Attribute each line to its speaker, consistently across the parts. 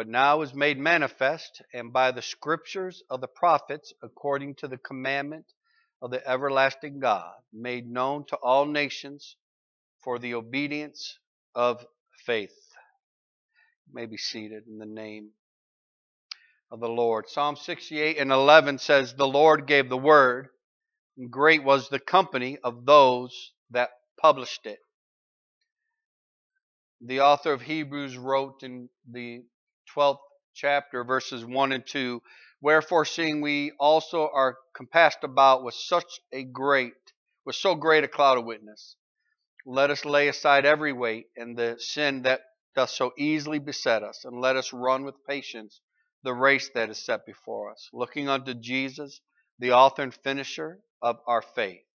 Speaker 1: but now is made manifest, and by the scriptures of the prophets, according to the commandment of the everlasting God, made known to all nations for the obedience of faith. You may be seated in the name of the Lord. Psalm 68 and 11 says, The Lord gave the word, and great was the company of those that published it. The author of Hebrews wrote in the 12th chapter, verses 1 and 2 Wherefore, seeing we also are compassed about with such a great, with so great a cloud of witness, let us lay aside every weight and the sin that doth so easily beset us, and let us run with patience the race that is set before us, looking unto Jesus, the author and finisher of our faith,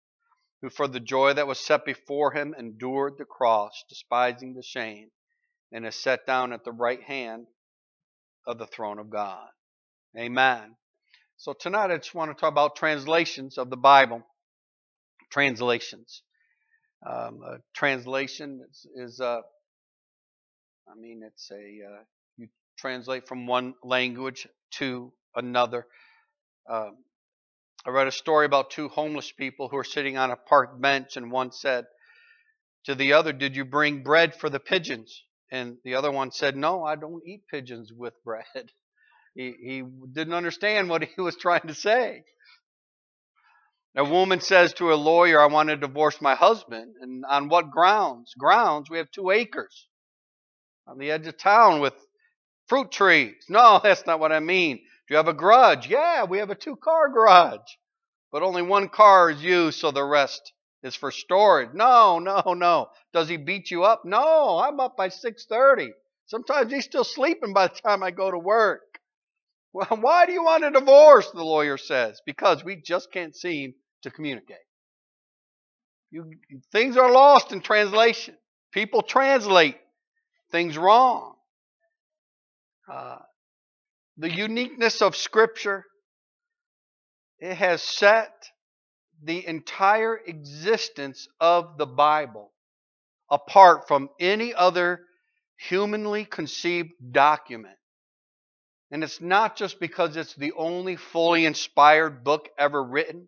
Speaker 1: who for the joy that was set before him endured the cross, despising the shame, and is set down at the right hand of the throne of God. Amen. So tonight I just want to talk about translations of the Bible. Translations. Um, a translation is, is uh, I mean, it's a uh, you translate from one language to another. Um, I read a story about two homeless people who were sitting on a park bench, and one said to the other, "Did you bring bread for the pigeons?" And the other one said, "No, I don't eat pigeons with bread." He, he didn't understand what he was trying to say. A woman says to a lawyer, I want to divorce my husband. And on what grounds? Grounds, we have two acres on the edge of town with fruit trees. No, that's not what I mean. Do you have a garage? Yeah, we have a two car garage. But only one car is used, so the rest is for storage. No, no, no. Does he beat you up? No, I'm up by 6:30. Sometimes he's still sleeping by the time I go to work. Well, why do you want a divorce? The lawyer says. Because we just can't seem to communicate. You, things are lost in translation. People translate things wrong. Uh, the uniqueness of Scripture, it has set the entire existence of the Bible apart from any other humanly conceived document. And it's not just because it's the only fully inspired book ever written,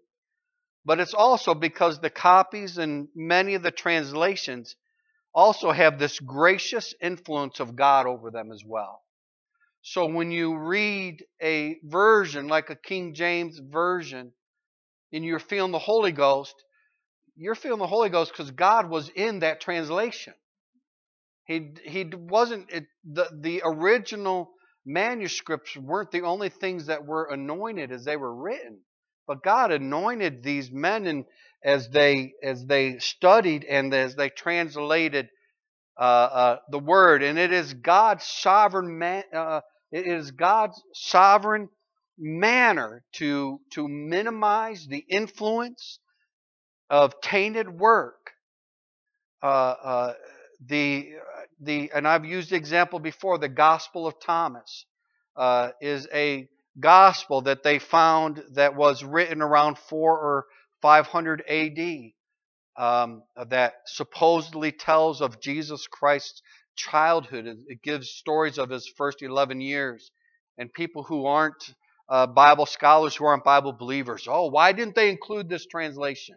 Speaker 1: but it's also because the copies and many of the translations also have this gracious influence of God over them as well. So when you read a version like a King James version and you're feeling the Holy Ghost, you're feeling the Holy Ghost because God was in that translation. He he wasn't it, the the original manuscripts weren't the only things that were anointed as they were written. But God anointed these men and as they as they studied and as they translated uh, uh, the word, and it is God's sovereign man, uh, it is God's sovereign manner to to minimize the influence of tainted work. Uh, uh, the the and I've used the example before. The Gospel of Thomas uh, is a gospel that they found that was written around 4 or 500 AD um, that supposedly tells of Jesus Christ's childhood. It gives stories of his first 11 years. And people who aren't uh, Bible scholars, who aren't Bible believers, oh, why didn't they include this translation?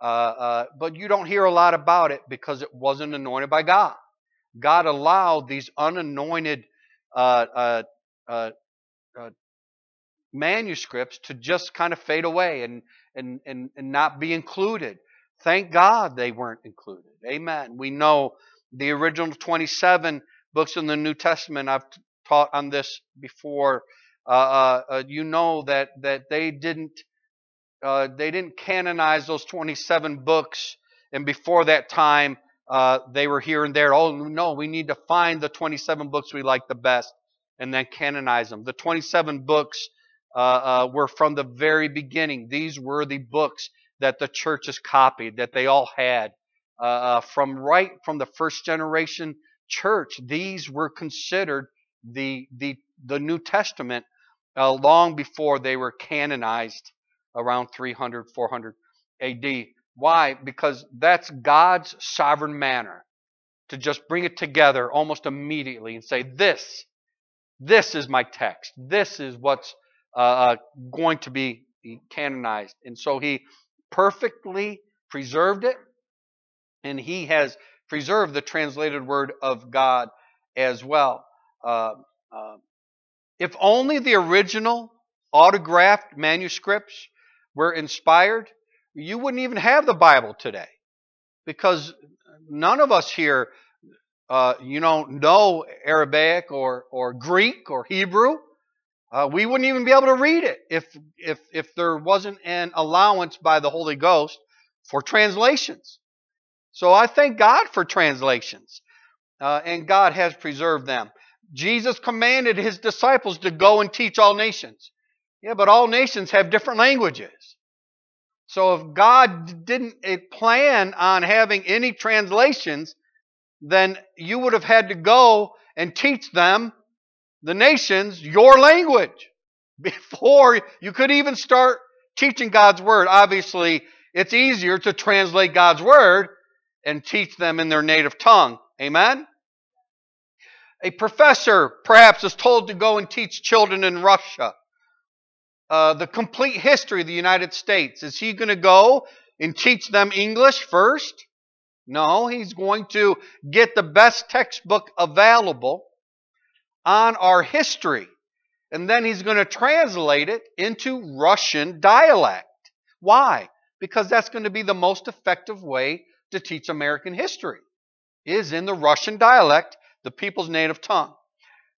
Speaker 1: Uh, uh, but you don't hear a lot about it because it wasn't anointed by God. God allowed these unanointed uh, uh, uh, manuscripts to just kind of fade away and, and, and, and not be included. Thank God they weren't included. Amen. We know the original 27 books in the New Testament, I've taught on this before. Uh, uh, uh, you know that, that they didn't they didn't canonize those 27 books, and before that time, they were here and there. Oh no, we need to find the 27 books we like the best and then canonize them. The 27 books were from the very beginning. These were the books that the churches copied, that they all had. Uh, from right from the first generation church, these were considered the, the, the New Testament uh, long before they were canonized around 300, 400 AD. Why? Because that's God's sovereign manner to just bring it together almost immediately and say, This this is my text. This is what's uh, uh, going to be canonized. And so he perfectly preserved it, and he has preserved the translated word of God as well. Uh, uh, if only the original autographed manuscripts were inspired, you wouldn't even have the Bible today. Because none of us here, uh, you know, know Arabic or, or Greek or Hebrew. Uh, we wouldn't even be able to read it if, if, if there wasn't an allowance by the Holy Ghost for translations. So I thank God for translations, uh, and God has preserved them. Jesus commanded his disciples to go and teach all nations. Yeah, but all nations have different languages. So if God didn't eh, plan on having any translations, then you would have had to go and teach them, the nations, your language before you could even start teaching God's Word. Obviously, it's easier to translate God's Word and teach them in their native tongue. Amen? A professor perhaps is told to go and teach children in Russia uh, the complete history of the United States. Is he going to go and teach them English first? No, he's going to get the best textbook available on our history. And then he's going to translate it into Russian dialect. Why? Because that's going to be the most effective way to teach American history, is in the Russian dialect, the people's native tongue.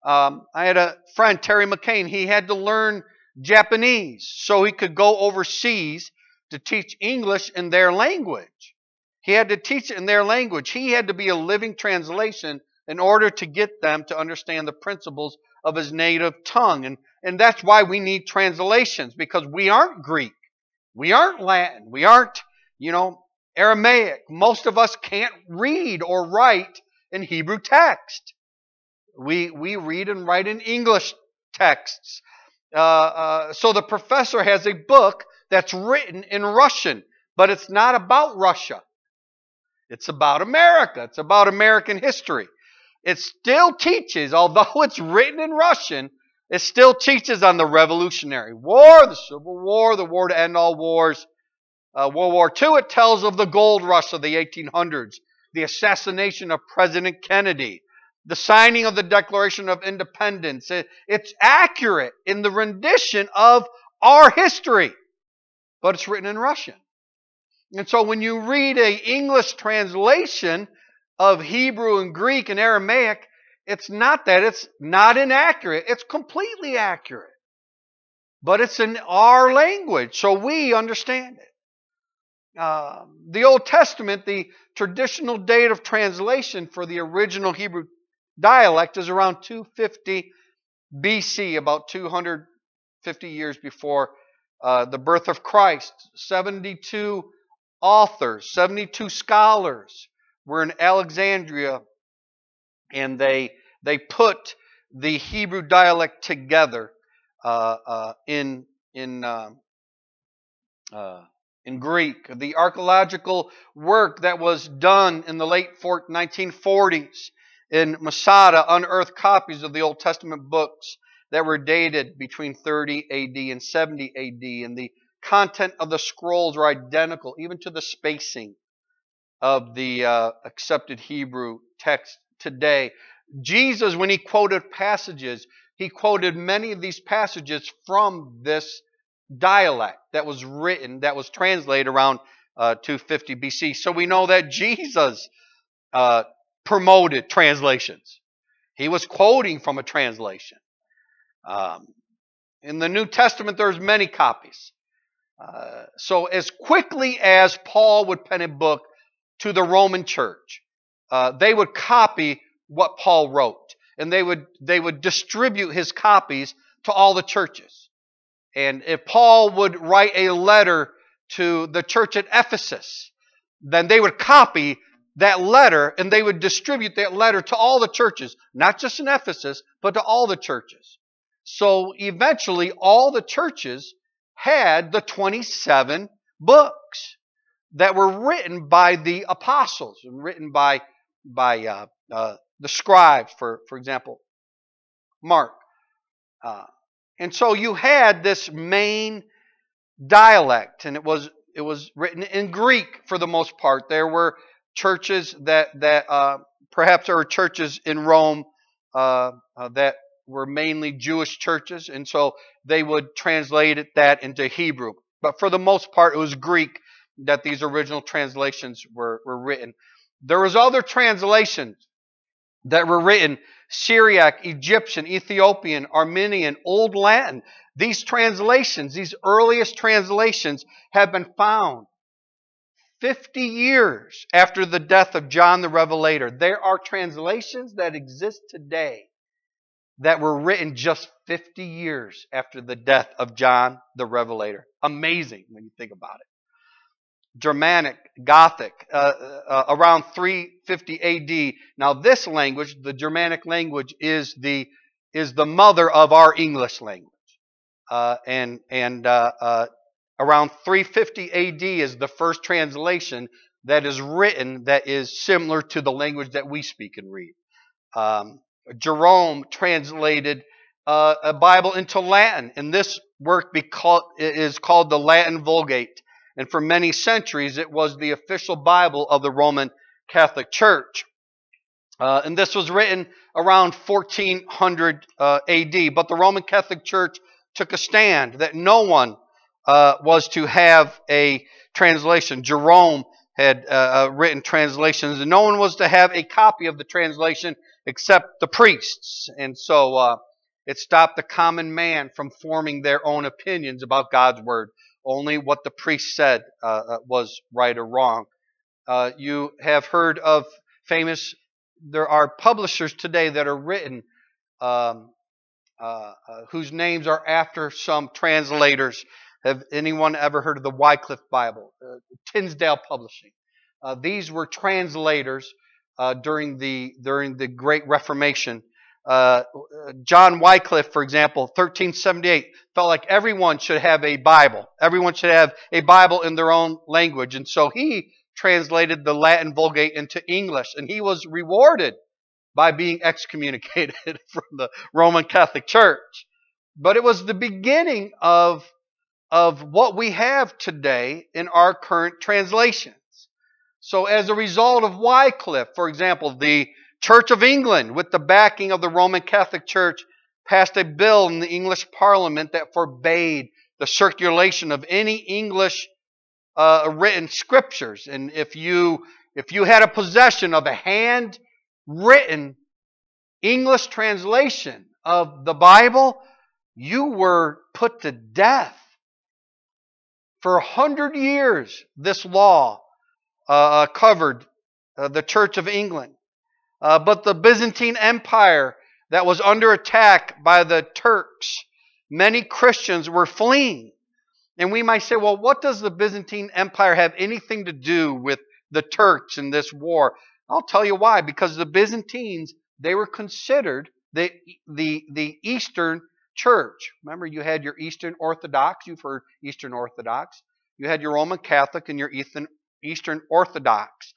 Speaker 1: Um, I had a friend, Terry McCain, he had to learn Japanese so he could go overseas to teach English in their language. He had to teach it in their language. He had to be a living translation in order to get them to understand the principles of his native tongue. And, and that's why we need translations because we aren't Greek. We aren't Latin. We aren't, you know, Aramaic. Most of us can't read or write in Hebrew text. We, we read and write in English texts. Uh, uh, so the professor has a book that's written in Russian, but it's not about Russia. It's about America. It's about American history. It still teaches, although it's written in Russian, it still teaches on the Revolutionary War, the Civil War, the war to end all wars. Uh, World War II, it tells of the gold rush of the 1800s, the assassination of President Kennedy, the signing of the Declaration of Independence. It's accurate in the rendition of our history, but it's written in Russian. And so when you read a English translation of Hebrew and Greek and Aramaic, it's not that. It's not inaccurate. It's completely accurate. But it's in our language, so we understand it. Uh, the Old Testament, the traditional date of translation for the original Hebrew dialect is around 250 BC, about 250 years before uh, the birth of Christ. 72 authors, 72 scholars were in Alexandria, and they they put the Hebrew dialect together uh, uh, in in uh, uh, in Greek. The archaeological work that was done in the late 1940s in Masada unearthed copies of the Old Testament books that were dated between 30 AD and 70 AD, and the content of the scrolls are identical, even to the spacing of the uh, accepted Hebrew text today. Jesus, when he quoted passages, he quoted many of these passages from this dialect that was written, that was translated around uh, 250 BC. So we know that Jesus uh, promoted translations. He was quoting from a translation. Um, in the New Testament, there's many copies. Uh, so as quickly as Paul would pen a book to the Roman church, uh, they would copy what Paul wrote, and they would they would distribute his copies to all the churches. And if Paul would write a letter to the church at Ephesus, then they would copy that letter and they would distribute that letter to all the churches, not just in Ephesus, but to all the churches. So eventually, all the churches had the 27 books that were written by the apostles and written by, by uh, uh, the scribes, for, for example, Mark, Uh, and so you had this main dialect, and it was it was written in Greek for the most part. There were churches that that uh, perhaps there were churches in Rome uh, uh, that were mainly Jewish churches, and so they would translate it, that into Hebrew. But for the most part, it was Greek that these original translations were, were written. There was other translations that were written Syriac, Egyptian, Ethiopian, Armenian, Old Latin. These translations, these earliest translations, have been found 50 years after the death of John the Revelator. There are translations that exist today that were written just 50 years after the death of John the Revelator. Amazing when you think about it. Germanic, Gothic, uh, uh, around 350 AD. Now, this language, the Germanic language, is the is the mother of our English language, uh, and and uh, uh, around 350 AD is the first translation that is written that is similar to the language that we speak and read. Um, Jerome translated uh, a Bible into Latin, and this work is called the Latin Vulgate. And for many centuries, it was the official Bible of the Roman Catholic Church. Uh, and this was written around 1400 uh, AD. But the Roman Catholic Church took a stand that no one uh, was to have a translation. Jerome had uh, uh, written translations, and no one was to have a copy of the translation except the priests. And so uh, it stopped the common man from forming their own opinions about God's Word. Only what the priest said uh, uh, was right or wrong. Uh, you have heard of famous, there are publishers today that are written um, uh, uh, whose names are after some translators. Have anyone ever heard of the Wycliffe Bible? Uh, Tyndale Publishing. these were translators during the during the Great Reformation uh, John Wycliffe, for example, 1378, felt like everyone should have a Bible. Everyone should have a Bible in their own language. And so he translated the Latin Vulgate into English, and he was rewarded by being excommunicated from the Roman Catholic Church. But it was the beginning of, of what we have today in our current translations. So as a result of Wycliffe, for example, the Church of England, with the backing of the Roman Catholic Church, passed a bill in the English Parliament that forbade the circulation of any English uh, written scriptures. And if you if you had a possession of a handwritten English translation of the Bible, you were put to death. For a hundred years, this law uh, uh covered uh, the Church of England. Uh, but the Byzantine Empire that was under attack by the Turks, many Christians were fleeing. And we might say, well, what does the Byzantine Empire have anything to do with the Turks in this war? I'll tell you why. Because the Byzantines, they were considered the, the, the Eastern Church. Remember, you had your Eastern Orthodox, you've heard Eastern Orthodox. You had your Roman Catholic and your Eastern Orthodox.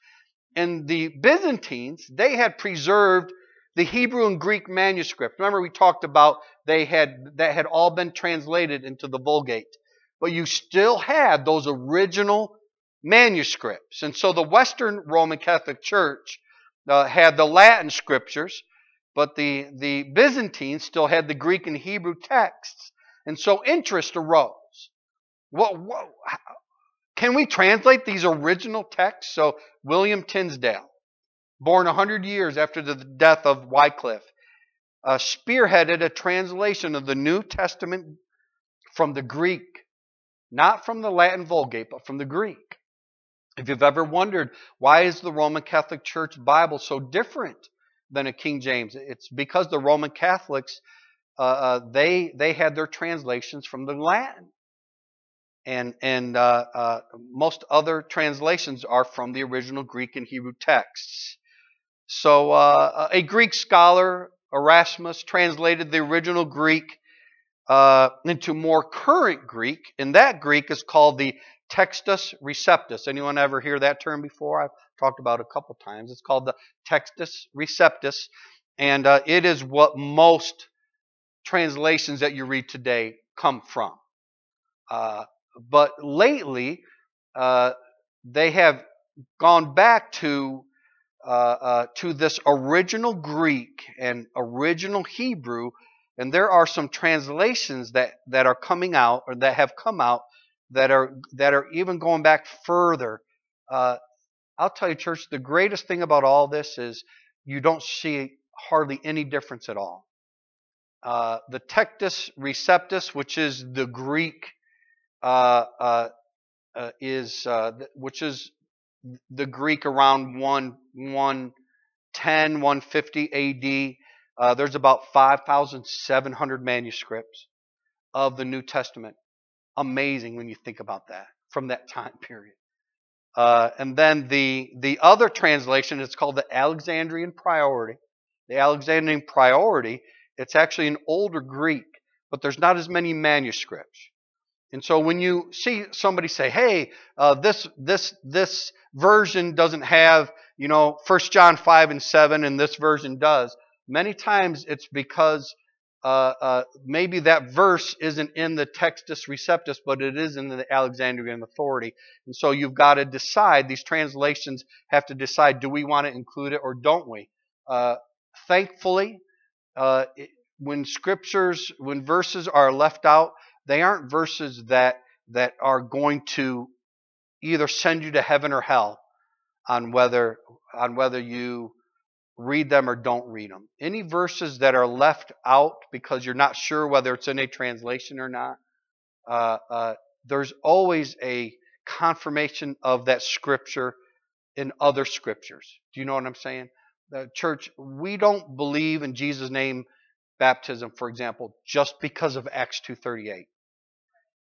Speaker 1: And the Byzantines, they had preserved the Hebrew and Greek manuscript. Remember, we talked about they had that had all been translated into the Vulgate. But you still had those original manuscripts. And so the Western Roman Catholic Church uh, had the Latin scriptures, but the, the Byzantines still had the Greek and Hebrew texts. And so interest arose. What, what, can we translate these original texts? So, William Tyndale, born 100 years after the death of Wycliffe, uh, spearheaded a translation of the New Testament from the Greek, not from the Latin Vulgate, but from the Greek. If you've ever wondered why is the Roman Catholic Church Bible so different than a King James, it's because the Roman Catholics uh, uh, they they had their translations from the Latin and and uh, uh, most other translations are from the original Greek and Hebrew texts. So uh, a Greek scholar, Erasmus, translated the original Greek uh, into more current Greek, and that Greek is called the Textus Receptus. Anyone ever hear that term before? I've talked about it a couple times. It's called the Textus Receptus, and uh, it is what most translations that you read today come from. Uh, but lately, uh, they have gone back to uh, uh, to this original Greek and original Hebrew, and there are some translations that, that are coming out or that have come out that are that are even going back further. Uh, I'll tell you, church, the greatest thing about all this is you don't see hardly any difference at all. Uh, the Textus Receptus, which is the Greek, is uh, which is the Greek around 1 110 150 AD. Uh, there's about 5,700 manuscripts of the New Testament. Amazing when you think about that from that time period. Uh, and then the the other translation is called the Alexandrian Priority. The Alexandrian Priority. It's actually an older Greek, but there's not as many manuscripts. And so when you see somebody say, "Hey, uh, this this this version doesn't have you know First John five and seven, and this version does," many times it's because uh, uh, maybe that verse isn't in the Textus Receptus, but it is in the Alexandrian Authority. And so you've got to decide, these translations have to decide, do we want to include it or don't we? Uh, thankfully, uh, when scriptures, when verses are left out, they aren't verses that, that are going to either send you to heaven or hell on whether, on whether you read them or don't read them. Any verses that are left out because you're not sure whether it's in a translation or not, uh, uh, there's always a confirmation of that scripture in other scriptures. Do you know what I'm saying? The church, we don't believe in Jesus' name baptism, for example, just because of Acts 2:38.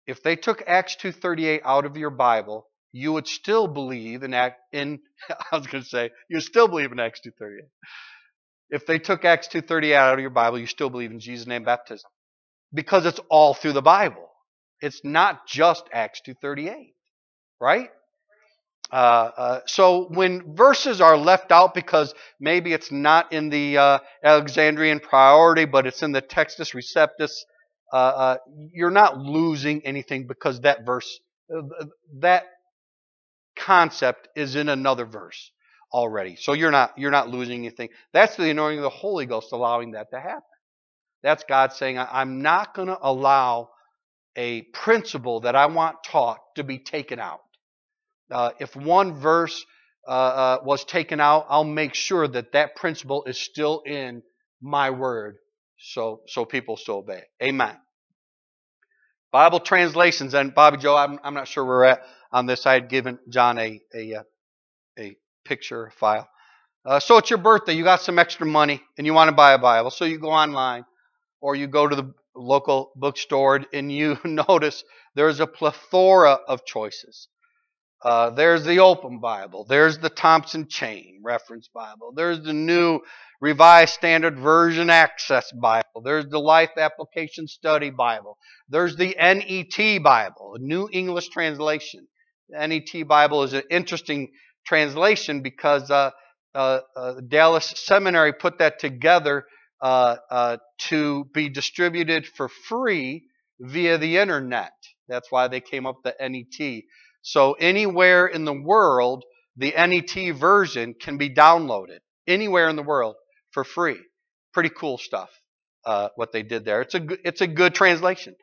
Speaker 1: If they took Acts 2:38 out of your Bible, you would still believe in Act in I was going to say you still believe in Acts 2:38. If they took Acts 2:38 out of your Bible, you still believe in Jesus' name baptism because it's all through the Bible. It's not just Acts 2:38, right? Uh, uh, so when verses are left out because maybe it's not in the uh, Alexandrian priority, but it's in the Textus Receptus, uh, uh, you're not losing anything because that verse, uh, that concept is in another verse already. So you're not you're not losing anything. That's the anointing of the Holy Ghost allowing that to happen. That's God saying, I'm not going to allow a principle that I want taught to be taken out. Uh, if one verse uh, uh, was taken out, I'll make sure that that principle is still in my word, so so people still obey. Amen. Bible translations, and Bobby Joe, I'm, I'm not sure where we're at on this. I had given John a, a, uh, a picture file. Uh, so it's your birthday, you got some extra money, and you want to buy a Bible. So you go online or you go to the local bookstore and you notice there's a plethora of choices. Uh, there's the Open Bible. There's the Thompson Chain Reference Bible. There's the new Revised Standard Version Access Bible. There's the Life Application Study Bible. There's the NET Bible, New English Translation. The NET Bible is an interesting translation because uh, uh, uh, Dallas Seminary put that together uh, to be distributed for free via the internet. That's why they came up with the NET. So anywhere in the world, the NET version can be downloaded anywhere in the world for free. Pretty cool stuff. Uh, what they did there. It's a good, it's a good translation.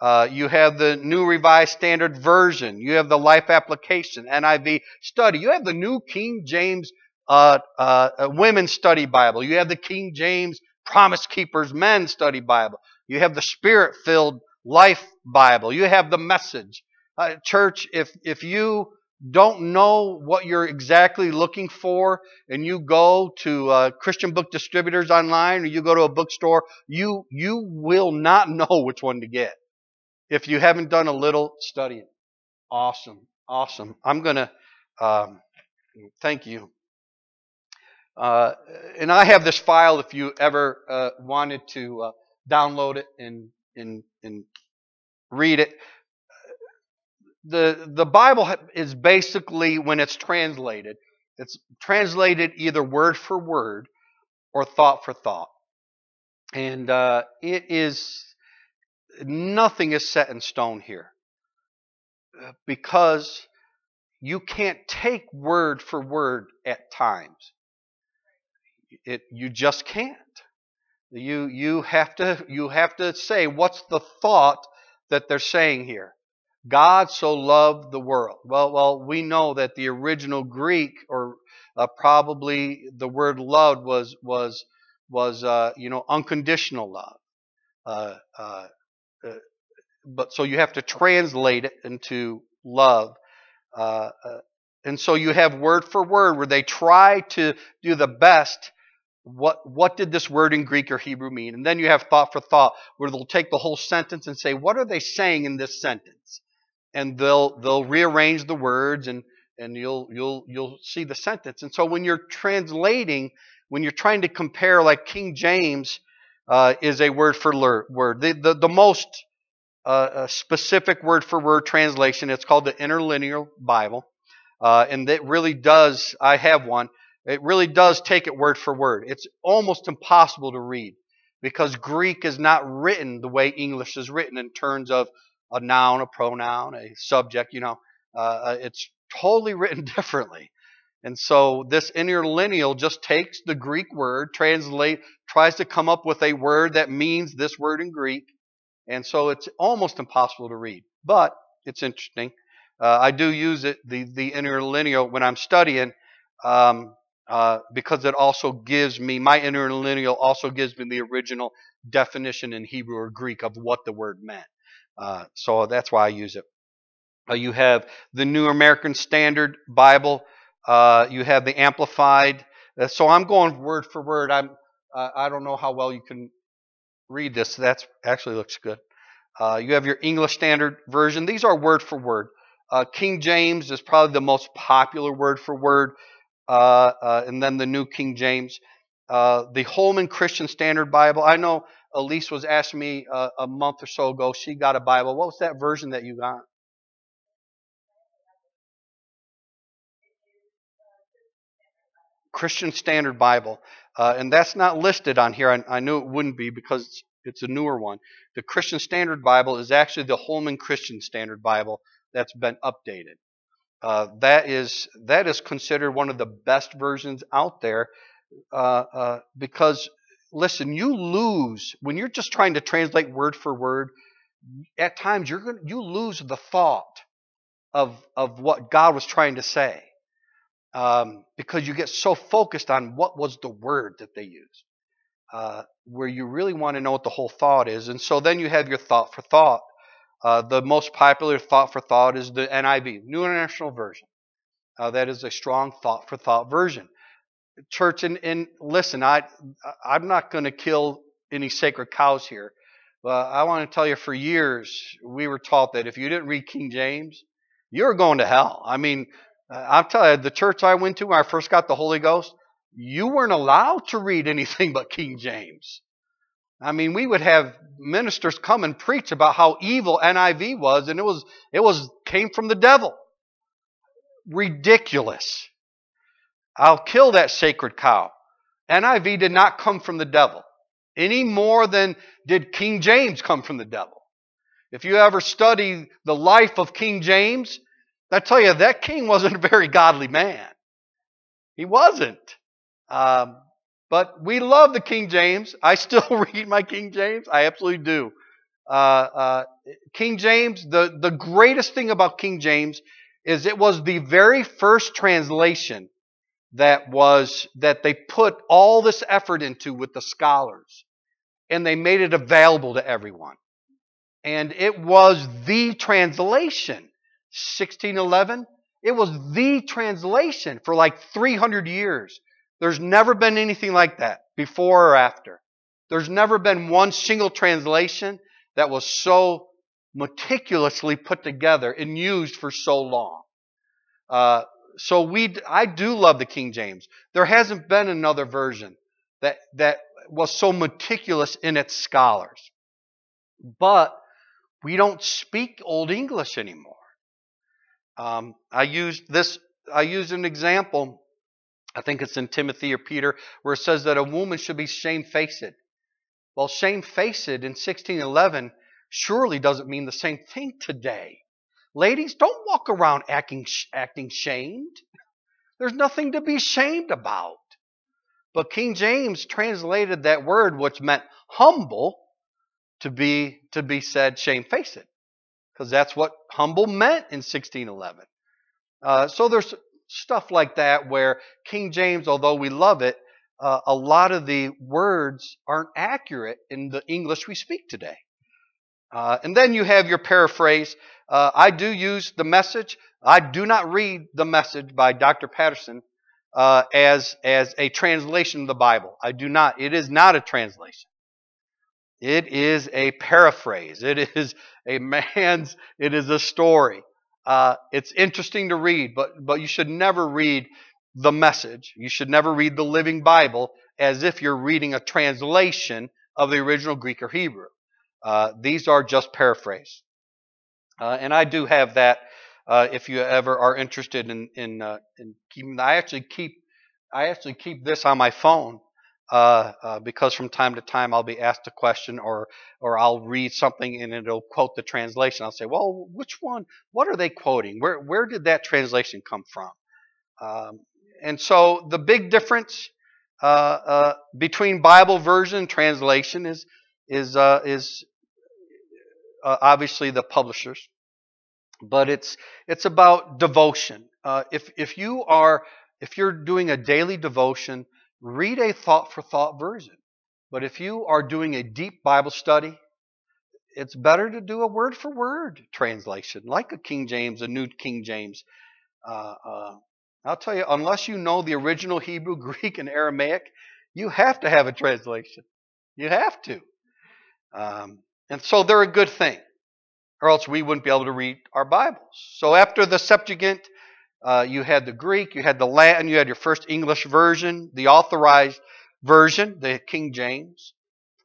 Speaker 1: Uh, you have the New Revised Standard Version. You have the Life Application, NIV Study. You have the New King James uh, uh, Women's Study Bible. You have the King James Promise Keepers Men Study Bible. You have the Spirit Filled Life Bible. You have the Message. Uh, church, if if you don't know what you're exactly looking for and you go to uh, Christian book distributors online or you go to a bookstore, you you will not know which one to get if you haven't done a little studying. Awesome. Awesome. I'm going to um, thank you. Uh, and I have this file if you ever uh, wanted to uh, download it and, and, and read it. The, the Bible is basically, when it's translated, it's translated either word for word or thought for thought. And uh, it is, nothing is set in stone here. Uh, because you can't take word for word at times. It, you just can't. You, you, have to, you have to say, what's the thought that they're saying here? God so loved the world. Well, well, we know that the original Greek, or uh, probably the word "loved" was was was uh, you know unconditional love. Uh, uh, uh, but so you have to translate it into love, uh, and so you have word for word where they try to do the best. What what did this word in Greek or Hebrew mean? And then you have thought for thought where they'll take the whole sentence and say, what are they saying in this sentence? And they'll they'll rearrange the words and and you'll you'll you'll see the sentence. And so when you're translating, when you're trying to compare, like King James uh, is a word for word, the the, the most uh, specific word for word translation. It's called the Interlinear Bible, uh, and it really does. I have one. It really does take it word for word. It's almost impossible to read because Greek is not written the way English is written in terms of a noun, a pronoun, a subject, you know, uh, uh it's totally written differently. And so this interlineal just takes the Greek word, translate, tries to come up with a word that means this word in Greek. And so it's almost impossible to read. But it's interesting. Uh, I do use it, the, the interlineal, when I'm studying, um, uh, because it also gives me, my interlineal also gives me the original definition in Hebrew or Greek of what the word meant. Uh, so that's why I use it. Uh, you have the New American Standard Bible. Uh, you have the Amplified. Uh, so I'm going word for word. I'm. Uh, I don't know how well you can read this. That actually looks good. you have your English Standard Version. These are word for word. King James is probably the most popular word for word, and then the New King James. The Holman Christian Standard Bible. I know Elise was asking me uh, a month or so ago. She got a Bible. What was that version that you got? Christian Standard Bible. Uh, and that's not listed on here. I, I, knew it wouldn't be because it's a newer one. The Christian Standard Bible is actually the Holman Christian Standard Bible that's been updated. Uh, that is that is considered one of the best versions out there uh, uh because listen, you lose when you're just trying to translate word for word. At times, you're going you lose the thought of of what God was trying to say um, because you get so focused on what was the word that they used, uh, where you really want to know what the whole thought is. And so then you have your thought for thought. Uh, the most popular thought for thought is the NIV, New International Version. Uh, that is a strong thought for thought version church, and, and listen, I I'm not going to kill any sacred cows here. But I want to tell you, for years we were taught that if you didn't read King James, you were going to hell. I mean, I'm telling you, the church I went to when I first got the Holy Ghost, you weren't allowed to read anything but King James. I mean, we would have ministers come and preach about how evil NIV was, and it was it was came from the devil. Ridiculous. I'll kill that sacred cow. NIV did not come from the devil any more than did King James come from the devil. If you ever study the life of King James, I tell you, that king wasn't a very godly man. He wasn't. Um, but we love the King James. I still read my King James. I absolutely do. Uh, uh, King James, the, the greatest thing about King James is it was the very first translation that was that they put all this effort into with the scholars and they made it available to everyone. And it was the translation. 1611, it was the translation for like 300 years. There's never been anything like that before or after. There's never been one single translation that was so meticulously put together and used for so long. Uh, so we, I do love the King James. There hasn't been another version that, that was so meticulous in its scholars. But we don't speak Old English anymore. Um, I used this, I used an example, I think it's in Timothy or Peter, where it says that a woman should be shamefaced. Well, shamefaced in 1611 surely doesn't mean the same thing today. Ladies, don't walk around acting, acting shamed. There's nothing to be shamed about. But King James translated that word, which meant humble, to be to be said shamefaced, because that's what humble meant in 1611. Uh, so there's stuff like that where King James, although we love it, uh, a lot of the words aren't accurate in the English we speak today. Uh, and then you have your paraphrase. Uh, I do use the message. I do not read the message by Dr. Patterson uh, as as a translation of the Bible. I do not. It is not a translation. It is a paraphrase. It is a man's. It is a story. Uh, it's interesting to read, but but you should never read the message. You should never read the Living Bible as if you're reading a translation of the original Greek or Hebrew. Uh, these are just paraphrase. Uh, and I do have that. Uh, if you ever are interested in in, uh, in keeping, I actually keep I actually keep this on my phone uh, uh, because from time to time I'll be asked a question or or I'll read something and it'll quote the translation. I'll say, well, which one? What are they quoting? Where where did that translation come from? Um, and so the big difference between Bible version translation is is uh, is uh, obviously the publishers, but it's it's about devotion. if if you are if you're doing a daily devotion read a thought for thought version. But if you are doing a deep Bible study, it's better to do a word for word translation, like a King James, a New King James. Uh, uh, I'll tell you, unless you know the original Hebrew, Greek, and Aramaic, you have to have a translation. You have to. Um, and so they're a good thing, or else we wouldn't be able to read our Bibles. So after the Septuagint, uh, you had the Greek, you had the Latin, you had your first English version, the authorized version, the King James,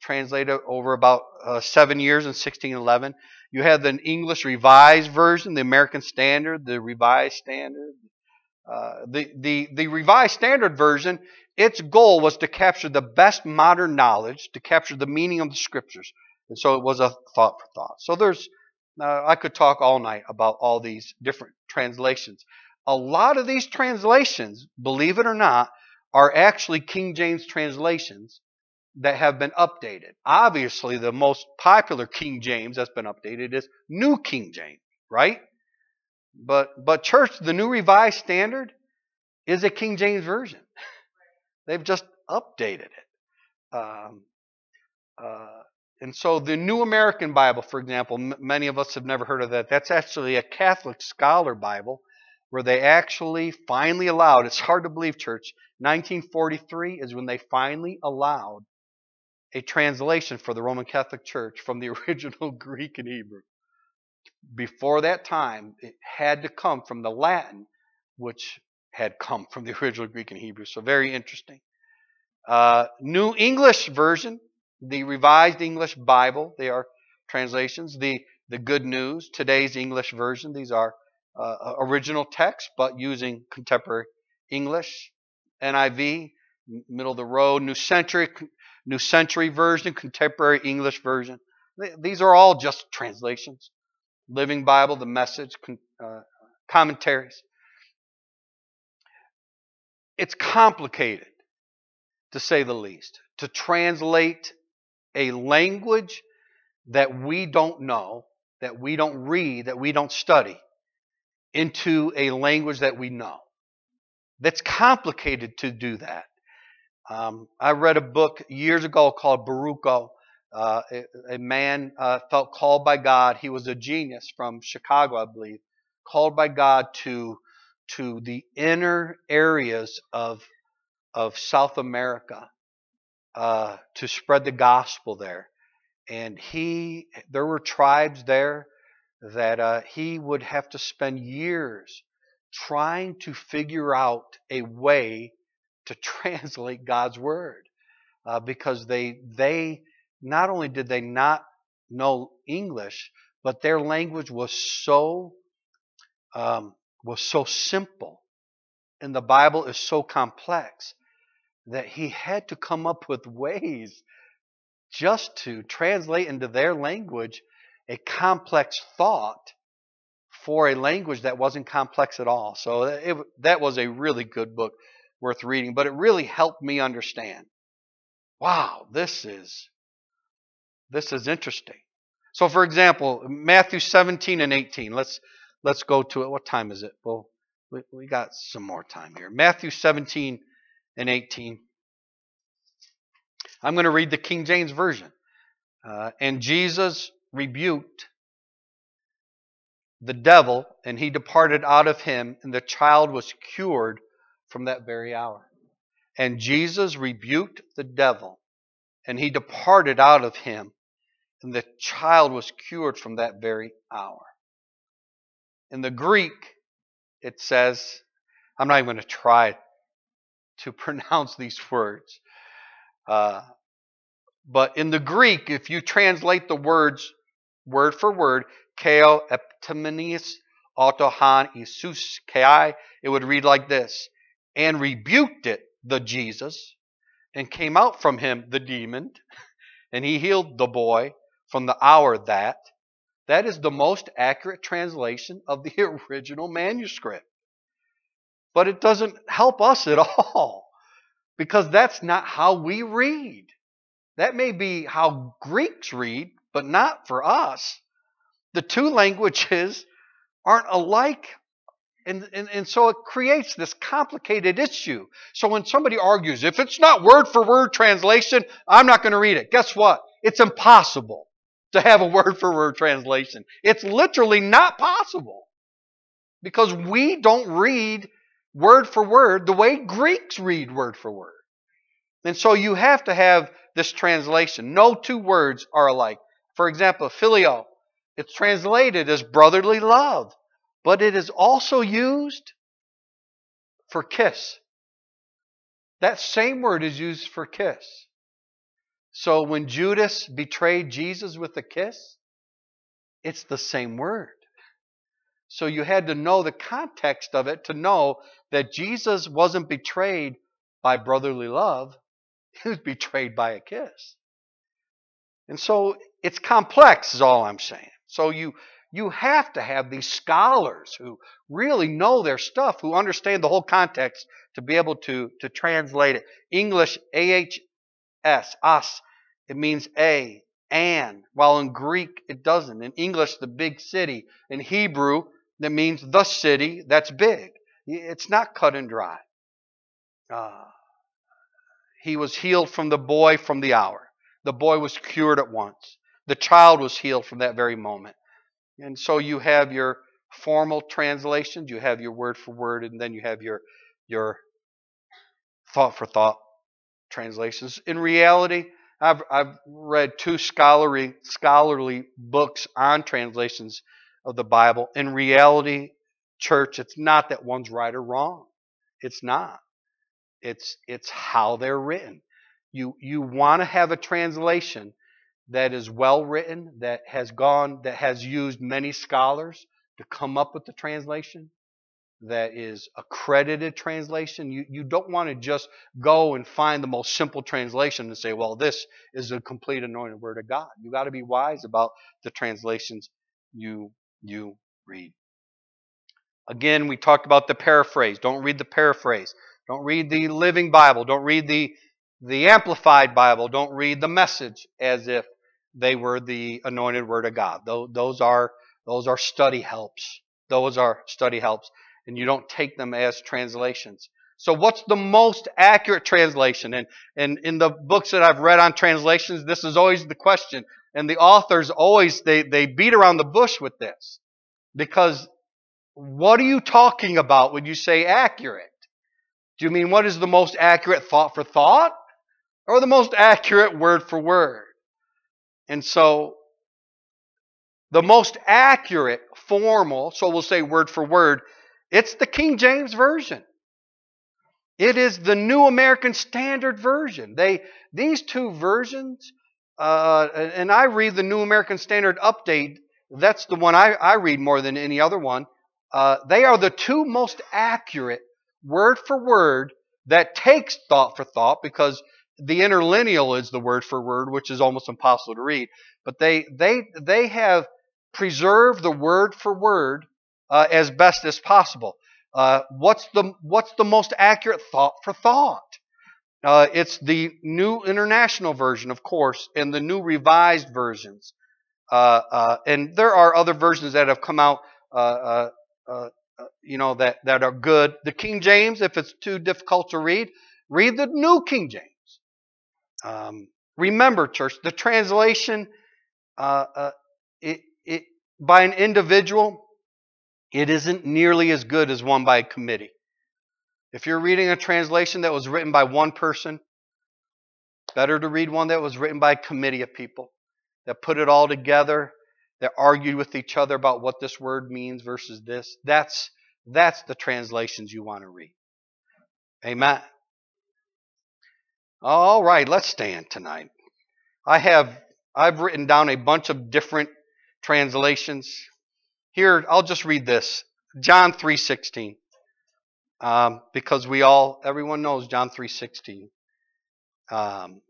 Speaker 1: translated over about uh, seven years in 1611. You had the English Revised Version, the American Standard, the Revised Standard. Uh, the, the, the Revised Standard Version, its goal was to capture the best modern knowledge, to capture the meaning of the Scriptures. And so it was a thought for thought. So there's, uh, I could talk all night about all these different translations a lot of these translations, believe it or not, are actually King James translations that have been updated. Obviously, the most popular King James that's been updated is New King James, right? But but church, the New Revised Standard is a King James version. They've just updated it. Um, uh, and so the New American Bible, for example, m- many of us have never heard of that. That's actually a Catholic scholar Bible where they actually finally allowed, it's hard to believe, church, 1943 is when they finally allowed a translation for the Roman Catholic Church from the original Greek and Hebrew. Before that time, it had to come from the Latin, which had come from the original Greek and Hebrew. So, very interesting. Uh, New English Version, the Revised English Bible, they are translations. The, the Good News, today's English Version, these are uh, original text, but using contemporary English. NIV, middle of the road, New Century, New Century Version, Contemporary English Version. These are all just translations. Living Bible, the Message, uh, commentaries. It's complicated, to say the least, to translate a language that we don't know, that we don't read, that we don't study into a language that we know. That's complicated to do that. Um, I read a book years ago called Baruch. Uh, a, a, man uh, felt called by God. He was a genius from Chicago, I believe, called by God to to the inner areas of of South America uh, to spread the gospel there. And he, there were tribes there that uh, he would have to spend years trying to figure out a way to translate God's word uh, because they they not only did they not know English, but their language was so um, was so simple, and the Bible is so complex that he had to come up with ways just to translate into their language a complex thought for a language that wasn't complex at all. So it, that was a really good book worth reading, but it really helped me understand. Wow, this is this is interesting. So for example, Matthew 17 and 18. Let's let's go to it. What time is it? Well, we, we got some more time here. Matthew 17 and 18. I'm going to read the King James Version. Uh, and Jesus rebuked the devil, and he departed out of him, and the child was cured from that very hour. And Jesus rebuked the devil, and he departed out of him, and the child was cured from that very hour. In the Greek, it says, I'm not even going to try to pronounce these words. Uh, but in the Greek, if you translate the words word for word, keo eptimenius autohan isus kai, it would read like this, and rebuked it, the Jesus, and came out from him, the demon, and he healed the boy from the hour that. That is the most accurate translation of the original manuscript. But it doesn't help us at all because that's not how we read. That may be how Greeks read, but not for us. The two languages aren't alike. And, and, and so it creates this complicated issue. So when somebody argues, if it's not word for word translation, I'm not going to read it. Guess what? It's impossible to have a word for word translation. It's literally not possible because we don't read word for word the way Greeks read word for word. And so you have to have this translation. No two words are alike. For example, phileo, it's translated as brotherly love, but it is also used for kiss. That same word is used for kiss. So when Judas betrayed Jesus with a kiss, it's the same word. So you had to know the context of it to know that Jesus wasn't betrayed by brotherly love, he was betrayed by a kiss. And so it's complex, is all I'm saying. So you you have to have these scholars who really know their stuff, who understand the whole context to be able to, to translate it. English, AHS, us, it means a, and, while in Greek it doesn't. In English, the big city. In Hebrew, that means the city that's big. It's not cut and dry. Uh, he was healed from the boy from the hour. The boy was cured at once. The child was healed from that very moment. And so you have your formal translations, you have your word for word, and then you have your your thought for thought translations. In reality, I've I've read two scholarly scholarly books on translations of the Bible. In reality, church, it's not that one's right or wrong. It's not. It's it's how they're written. You you want to have a translation that is well written, that has gone, that has used many scholars to come up with the translation, that is accredited translation. You, you don't want to just go and find the most simple translation and say, well, this is a complete anointed word of God. You got to be wise about the translations you you read. Again, we talked about the paraphrase. Don't read the paraphrase. Don't read the Living Bible. Don't read the, the Amplified Bible. Don't read the message as if they were the anointed Word of God. Those, are, those are study helps. Those are study helps. And you don't take them as translations. So what's the most accurate translation? And, and in the books that I've read on translations, this is always the question. And the authors always, they, they beat around the bush with this. Because what are you talking about when you say accurate? Do you mean what is the most accurate thought for thought? Or the most accurate word for word? And so, the most accurate formal, so we'll say word for word, it's the King James Version. It is the New American Standard Version. They, these two versions, uh, and I read the New American Standard Update. That's the one I, I read more than any other one. Uh, they are the two most accurate word for word that takes thought for thought because the interlinear is the word for word, which is almost impossible to read. But they they they have preserved the word for word uh, as best as possible. Uh, what's the what's the most accurate thought for thought? Uh, it's the New International Version, of course, and the New Revised versions. Uh, uh, and there are other versions that have come out, uh, you know, that, that are good. The King James, if it's too difficult to read, read the New King James. Um, remember, church, the translation it, it, by an individual, it isn't nearly as good as one by a committee. If you're reading a translation that was written by one person, better to read one that was written by a committee of people that put it all together, that argued with each other about what this word means versus this. That's that's the translations you want to read. Amen. All right, let's stand tonight. I have I've written down a bunch of different translations. Here, I'll just read this. John 3:16 um, because we all, everyone knows John 3.16. Um,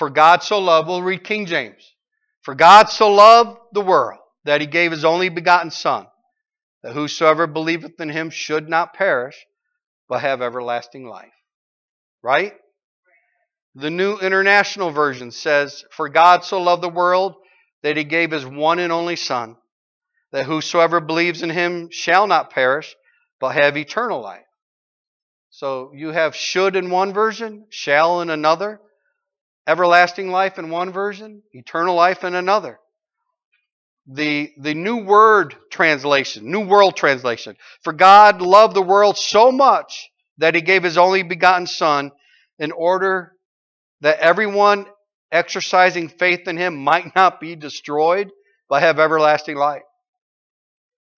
Speaker 1: For God so loved, we'll read King James. For God so loved the world that he gave his only begotten Son, that whosoever believeth in him should not perish, but have everlasting life. Right? The New International Version says, For God so loved the world that he gave his one and only Son, that whosoever believes in him shall not perish, but have eternal life. So you have should in one version, shall in another, everlasting life in one version, eternal life in another. The, the New Word translation, New World translation. For God loved the world so much that he gave his only begotten Son in order that everyone exercising faith in him might not be destroyed, but have everlasting life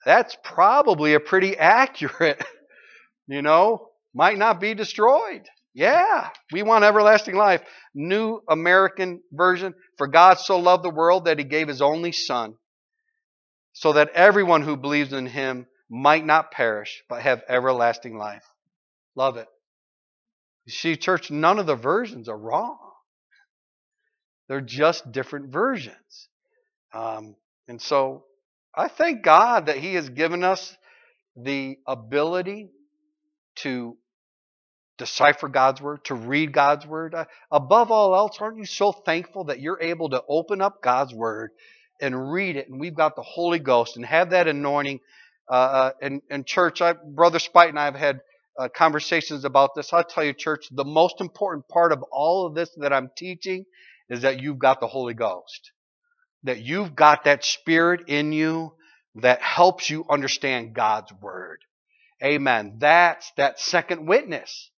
Speaker 1: that's probably a pretty accurate, you know, might not be destroyed. Yeah, we want everlasting life. New American Version. For God so loved the world that he gave his only Son, so that everyone who believes in him might not perish, but have everlasting life. Love it. You see, church, none of the versions are wrong. They're just different versions. Um, and so I thank God that He has given us the ability to decipher God's Word, to read God's Word. Uh, above all else, aren't you so thankful that you're able to open up God's Word and read it, and we've got the Holy Ghost and have that anointing? Uh, uh and, and church, I, Brother Spite and I have had uh, conversations about this. I'll tell you, church, the most important part of all of this that I'm teaching is that you've got the Holy Ghost that you've got that spirit in you that helps you understand God's word. Amen. That's that second witness.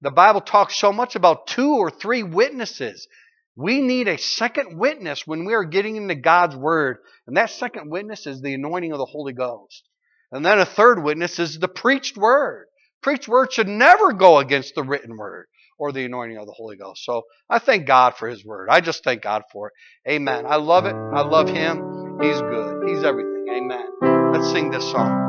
Speaker 1: The Bible talks so much about two or three witnesses. We need a second witness when we are getting into God's word. And that second witness is the anointing of the Holy Ghost. And then a third witness is the preached word. Preached word should never go against the written word or the anointing of the Holy Ghost. So I thank God for His Word. I just thank God for it. Amen. I love it. I love Him. He's good. He's everything. Amen. Let's sing this song.